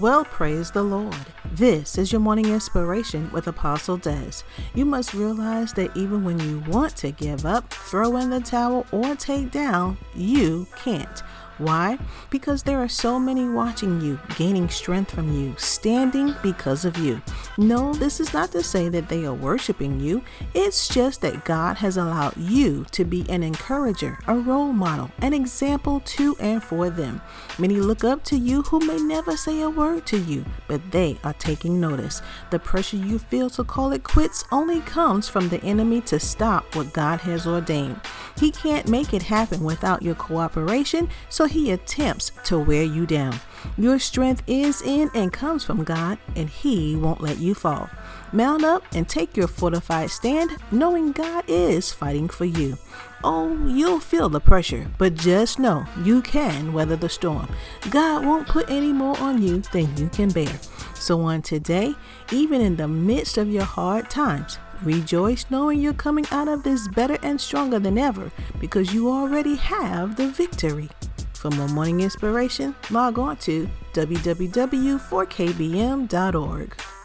Well, praise the Lord. This is your morning inspiration with Apostle Dez. You must realize that even when you want to give up, throw in the towel, or take down, you can't. Why? Because there are so many watching you, gaining strength from you, standing because of you. No, this is not to say that they are worshiping you. It's just that God has allowed you to be an encourager, a role model, an example to and for them. Many look up to you who may never say a word to you, but they are taking notice. The pressure you feel to call it quits only comes from the enemy to stop what God has ordained. He can't make it happen without your cooperation, so he attempts to wear you down. Your strength is in and comes from God, and He won't let you fall. Mount up and take your fortified stand, knowing God is fighting for you. Oh, you'll feel the pressure, but just know you can weather the storm. God won't put any more on you than you can bear. So, on today, even in the midst of your hard times, rejoice knowing you're coming out of this better and stronger than ever because you already have the victory. For more morning inspiration, log on to www.forkbm.org.